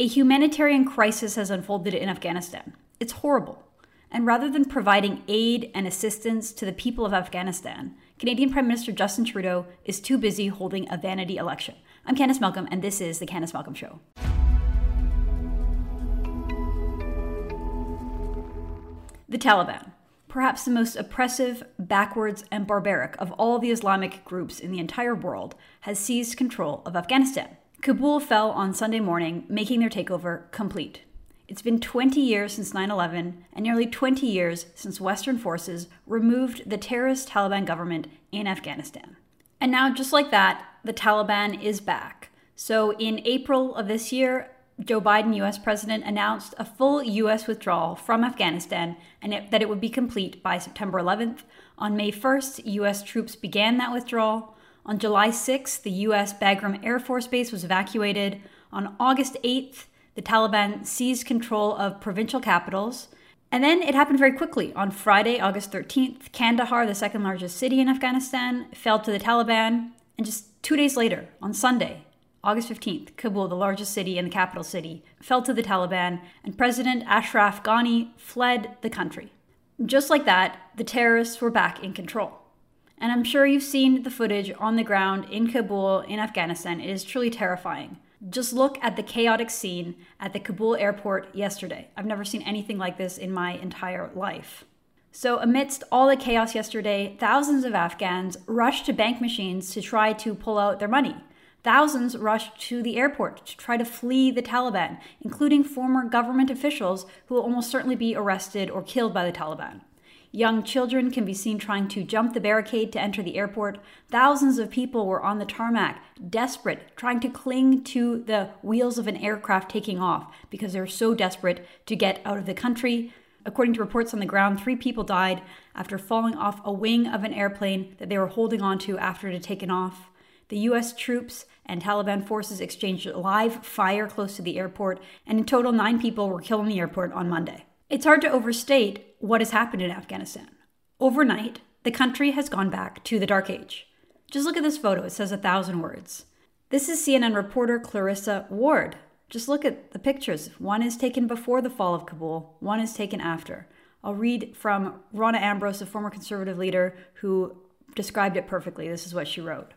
A humanitarian crisis has unfolded in Afghanistan. It's horrible. And rather than providing aid and assistance to the people of Afghanistan, Canadian Prime Minister Justin Trudeau is too busy holding a vanity election. I'm Candice Malcolm, and this is The Candice Malcolm Show. The Taliban, perhaps the most oppressive, backwards, and barbaric of all the Islamic groups in the entire world, has seized control of Afghanistan. Kabul fell on Sunday morning, making their takeover complete. It's been 20 years since 9 11 and nearly 20 years since Western forces removed the terrorist Taliban government in Afghanistan. And now, just like that, the Taliban is back. So, in April of this year, Joe Biden, US president, announced a full US withdrawal from Afghanistan and it, that it would be complete by September 11th. On May 1st, US troops began that withdrawal. On July 6th, the US Bagram Air Force Base was evacuated. On August 8th, the Taliban seized control of provincial capitals. And then it happened very quickly. On Friday, August 13th, Kandahar, the second largest city in Afghanistan, fell to the Taliban. And just two days later, on Sunday, August 15th, Kabul, the largest city and the capital city, fell to the Taliban, and President Ashraf Ghani fled the country. Just like that, the terrorists were back in control. And I'm sure you've seen the footage on the ground in Kabul, in Afghanistan. It is truly terrifying. Just look at the chaotic scene at the Kabul airport yesterday. I've never seen anything like this in my entire life. So, amidst all the chaos yesterday, thousands of Afghans rushed to bank machines to try to pull out their money. Thousands rushed to the airport to try to flee the Taliban, including former government officials who will almost certainly be arrested or killed by the Taliban. Young children can be seen trying to jump the barricade to enter the airport. Thousands of people were on the tarmac, desperate, trying to cling to the wheels of an aircraft taking off because they're so desperate to get out of the country. According to reports on the ground, three people died after falling off a wing of an airplane that they were holding onto after it had taken off. The U.S. troops and Taliban forces exchanged live fire close to the airport, and in total, nine people were killed in the airport on Monday. It's hard to overstate what has happened in Afghanistan. Overnight, the country has gone back to the dark age. Just look at this photo, it says a thousand words. This is CNN reporter Clarissa Ward. Just look at the pictures. One is taken before the fall of Kabul, one is taken after. I'll read from Rona Ambrose, a former conservative leader who described it perfectly. This is what she wrote.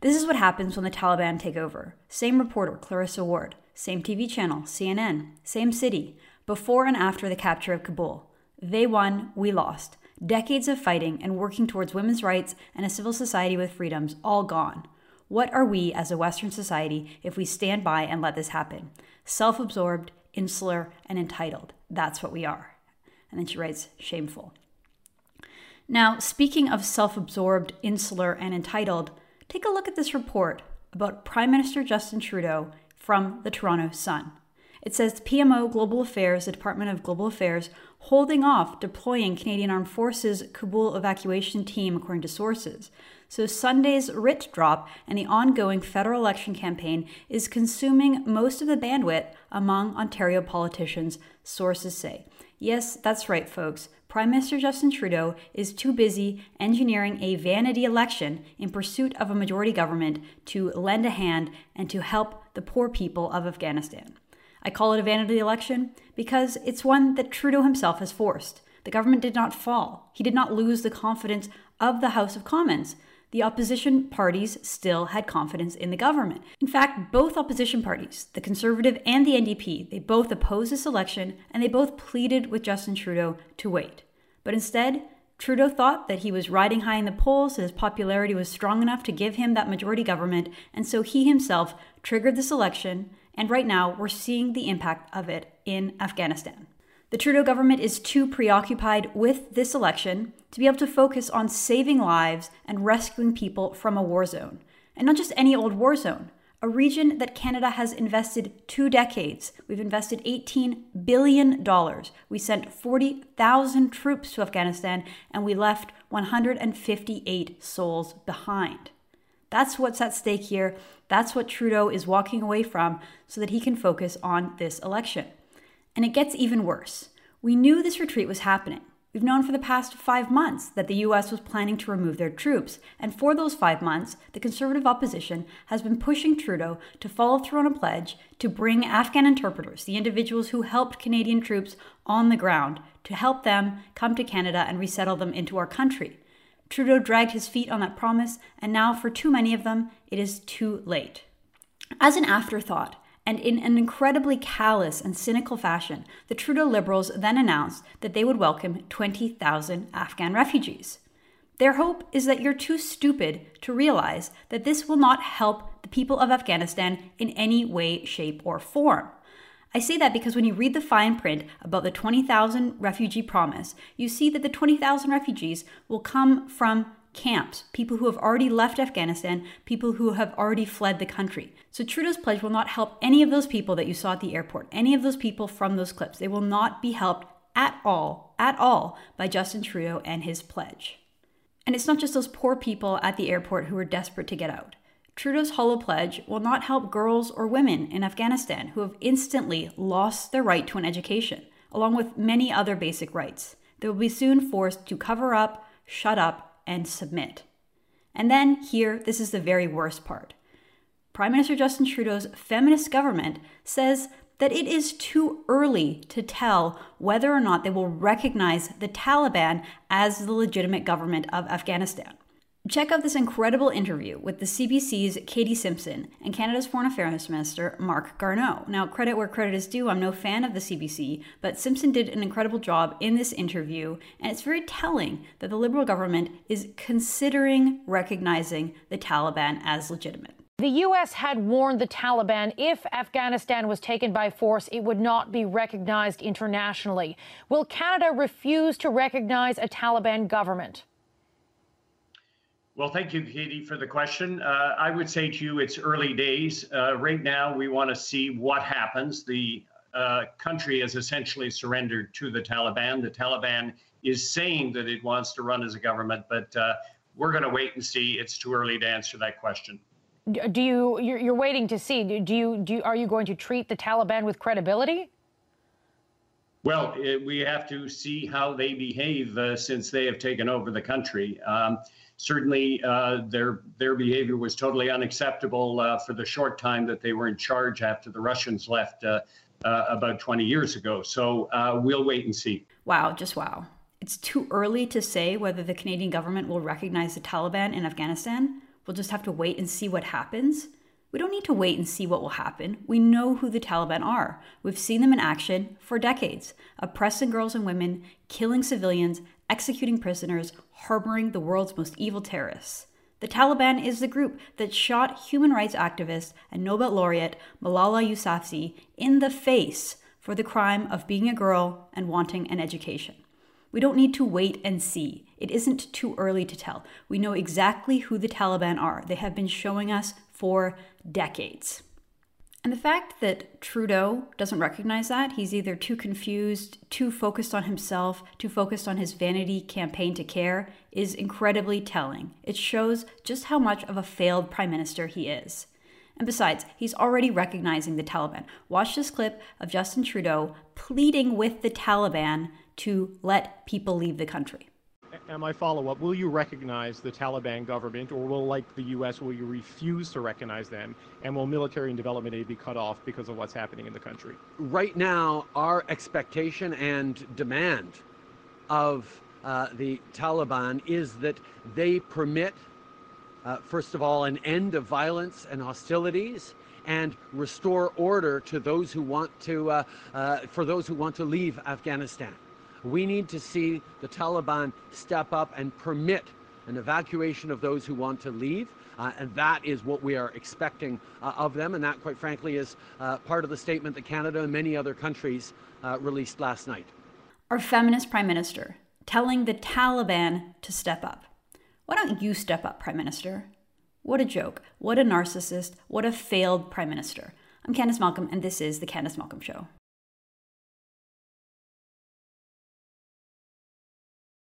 This is what happens when the Taliban take over. Same reporter, Clarissa Ward. Same TV channel, CNN. Same city. Before and after the capture of Kabul. They won, we lost. Decades of fighting and working towards women's rights and a civil society with freedoms, all gone. What are we as a Western society if we stand by and let this happen? Self absorbed, insular, and entitled. That's what we are. And then she writes, shameful. Now, speaking of self absorbed, insular, and entitled, Take a look at this report about Prime Minister Justin Trudeau from the Toronto Sun. It says PMO Global Affairs, the Department of Global Affairs, holding off deploying Canadian Armed Forces Kabul evacuation team, according to sources. So Sunday's writ drop and the ongoing federal election campaign is consuming most of the bandwidth among Ontario politicians, sources say. Yes, that's right, folks. Prime Minister Justin Trudeau is too busy engineering a vanity election in pursuit of a majority government to lend a hand and to help the poor people of Afghanistan. I call it a vanity election because it's one that Trudeau himself has forced. The government did not fall. He did not lose the confidence of the House of Commons the opposition parties still had confidence in the government. In fact, both opposition parties, the Conservative and the NDP, they both opposed this election and they both pleaded with Justin Trudeau to wait. But instead, Trudeau thought that he was riding high in the polls, that his popularity was strong enough to give him that majority government, and so he himself triggered this election, and right now we're seeing the impact of it in Afghanistan. The Trudeau government is too preoccupied with this election to be able to focus on saving lives and rescuing people from a war zone. And not just any old war zone, a region that Canada has invested two decades. We've invested $18 billion. We sent 40,000 troops to Afghanistan and we left 158 souls behind. That's what's at stake here. That's what Trudeau is walking away from so that he can focus on this election. And it gets even worse. We knew this retreat was happening. We've known for the past five months that the US was planning to remove their troops, and for those five months, the conservative opposition has been pushing Trudeau to follow through on a pledge to bring Afghan interpreters, the individuals who helped Canadian troops on the ground, to help them come to Canada and resettle them into our country. Trudeau dragged his feet on that promise, and now for too many of them, it is too late. As an afterthought, and in an incredibly callous and cynical fashion, the Trudeau Liberals then announced that they would welcome 20,000 Afghan refugees. Their hope is that you're too stupid to realize that this will not help the people of Afghanistan in any way, shape, or form. I say that because when you read the fine print about the 20,000 refugee promise, you see that the 20,000 refugees will come from camps, people who have already left Afghanistan, people who have already fled the country. So Trudeau's pledge will not help any of those people that you saw at the airport, any of those people from those clips. They will not be helped at all, at all, by Justin Trudeau and his pledge. And it's not just those poor people at the airport who are desperate to get out. Trudeau's hollow pledge will not help girls or women in Afghanistan who have instantly lost their right to an education, along with many other basic rights. They will be soon forced to cover up, shut up, and submit. And then here, this is the very worst part. Prime Minister Justin Trudeau's feminist government says that it is too early to tell whether or not they will recognize the Taliban as the legitimate government of Afghanistan. Check out this incredible interview with the CBC's Katie Simpson and Canada's Foreign Affairs Minister Marc Garneau. Now, credit where credit is due, I'm no fan of the CBC, but Simpson did an incredible job in this interview, and it's very telling that the Liberal government is considering recognizing the Taliban as legitimate. The U.S. had warned the Taliban if Afghanistan was taken by force, it would not be recognized internationally. Will Canada refuse to recognize a Taliban government? Well, thank you, Katie, for the question. Uh, I would say to you, it's early days. Uh, right now, we want to see what happens. The uh, country has essentially surrendered to the Taliban. The Taliban is saying that it wants to run as a government, but uh, we're going to wait and see. It's too early to answer that question. Do you? You're, you're waiting to see. Do you? Do you, are you going to treat the Taliban with credibility? Well, it, we have to see how they behave uh, since they have taken over the country. Um, certainly uh, their their behavior was totally unacceptable uh, for the short time that they were in charge after the Russians left uh, uh about 20 years ago. So uh, we'll wait and see. Wow, just wow. It's too early to say whether the Canadian government will recognize the Taliban in Afghanistan. We'll just have to wait and see what happens. We don't need to wait and see what will happen. We know who the Taliban are. We've seen them in action for decades, oppressing girls and women, killing civilians, executing prisoners, harboring the world's most evil terrorists. The Taliban is the group that shot human rights activist and Nobel laureate Malala Yousafzai in the face for the crime of being a girl and wanting an education. We don't need to wait and see. It isn't too early to tell. We know exactly who the Taliban are. They have been showing us for decades. And the fact that Trudeau doesn't recognize that, he's either too confused, too focused on himself, too focused on his vanity campaign to care, is incredibly telling. It shows just how much of a failed prime minister he is. And besides, he's already recognizing the Taliban. Watch this clip of Justin Trudeau pleading with the Taliban to let people leave the country. And my follow up will you recognize the Taliban government, or will, like the U.S., will you refuse to recognize them? And will military and development aid be cut off because of what's happening in the country? Right now, our expectation and demand of uh, the Taliban is that they permit, uh, first of all, an end of violence and hostilities and restore order to those who want to, uh, uh for those who want to leave Afghanistan. We need to see the Taliban step up and permit an evacuation of those who want to leave. Uh, and that is what we are expecting uh, of them. And that, quite frankly, is uh, part of the statement that Canada and many other countries uh, released last night. Our feminist prime minister telling the Taliban to step up. Why don't you step up, prime minister? What a joke. What a narcissist. What a failed prime minister. I'm Candice Malcolm, and this is The Candice Malcolm Show.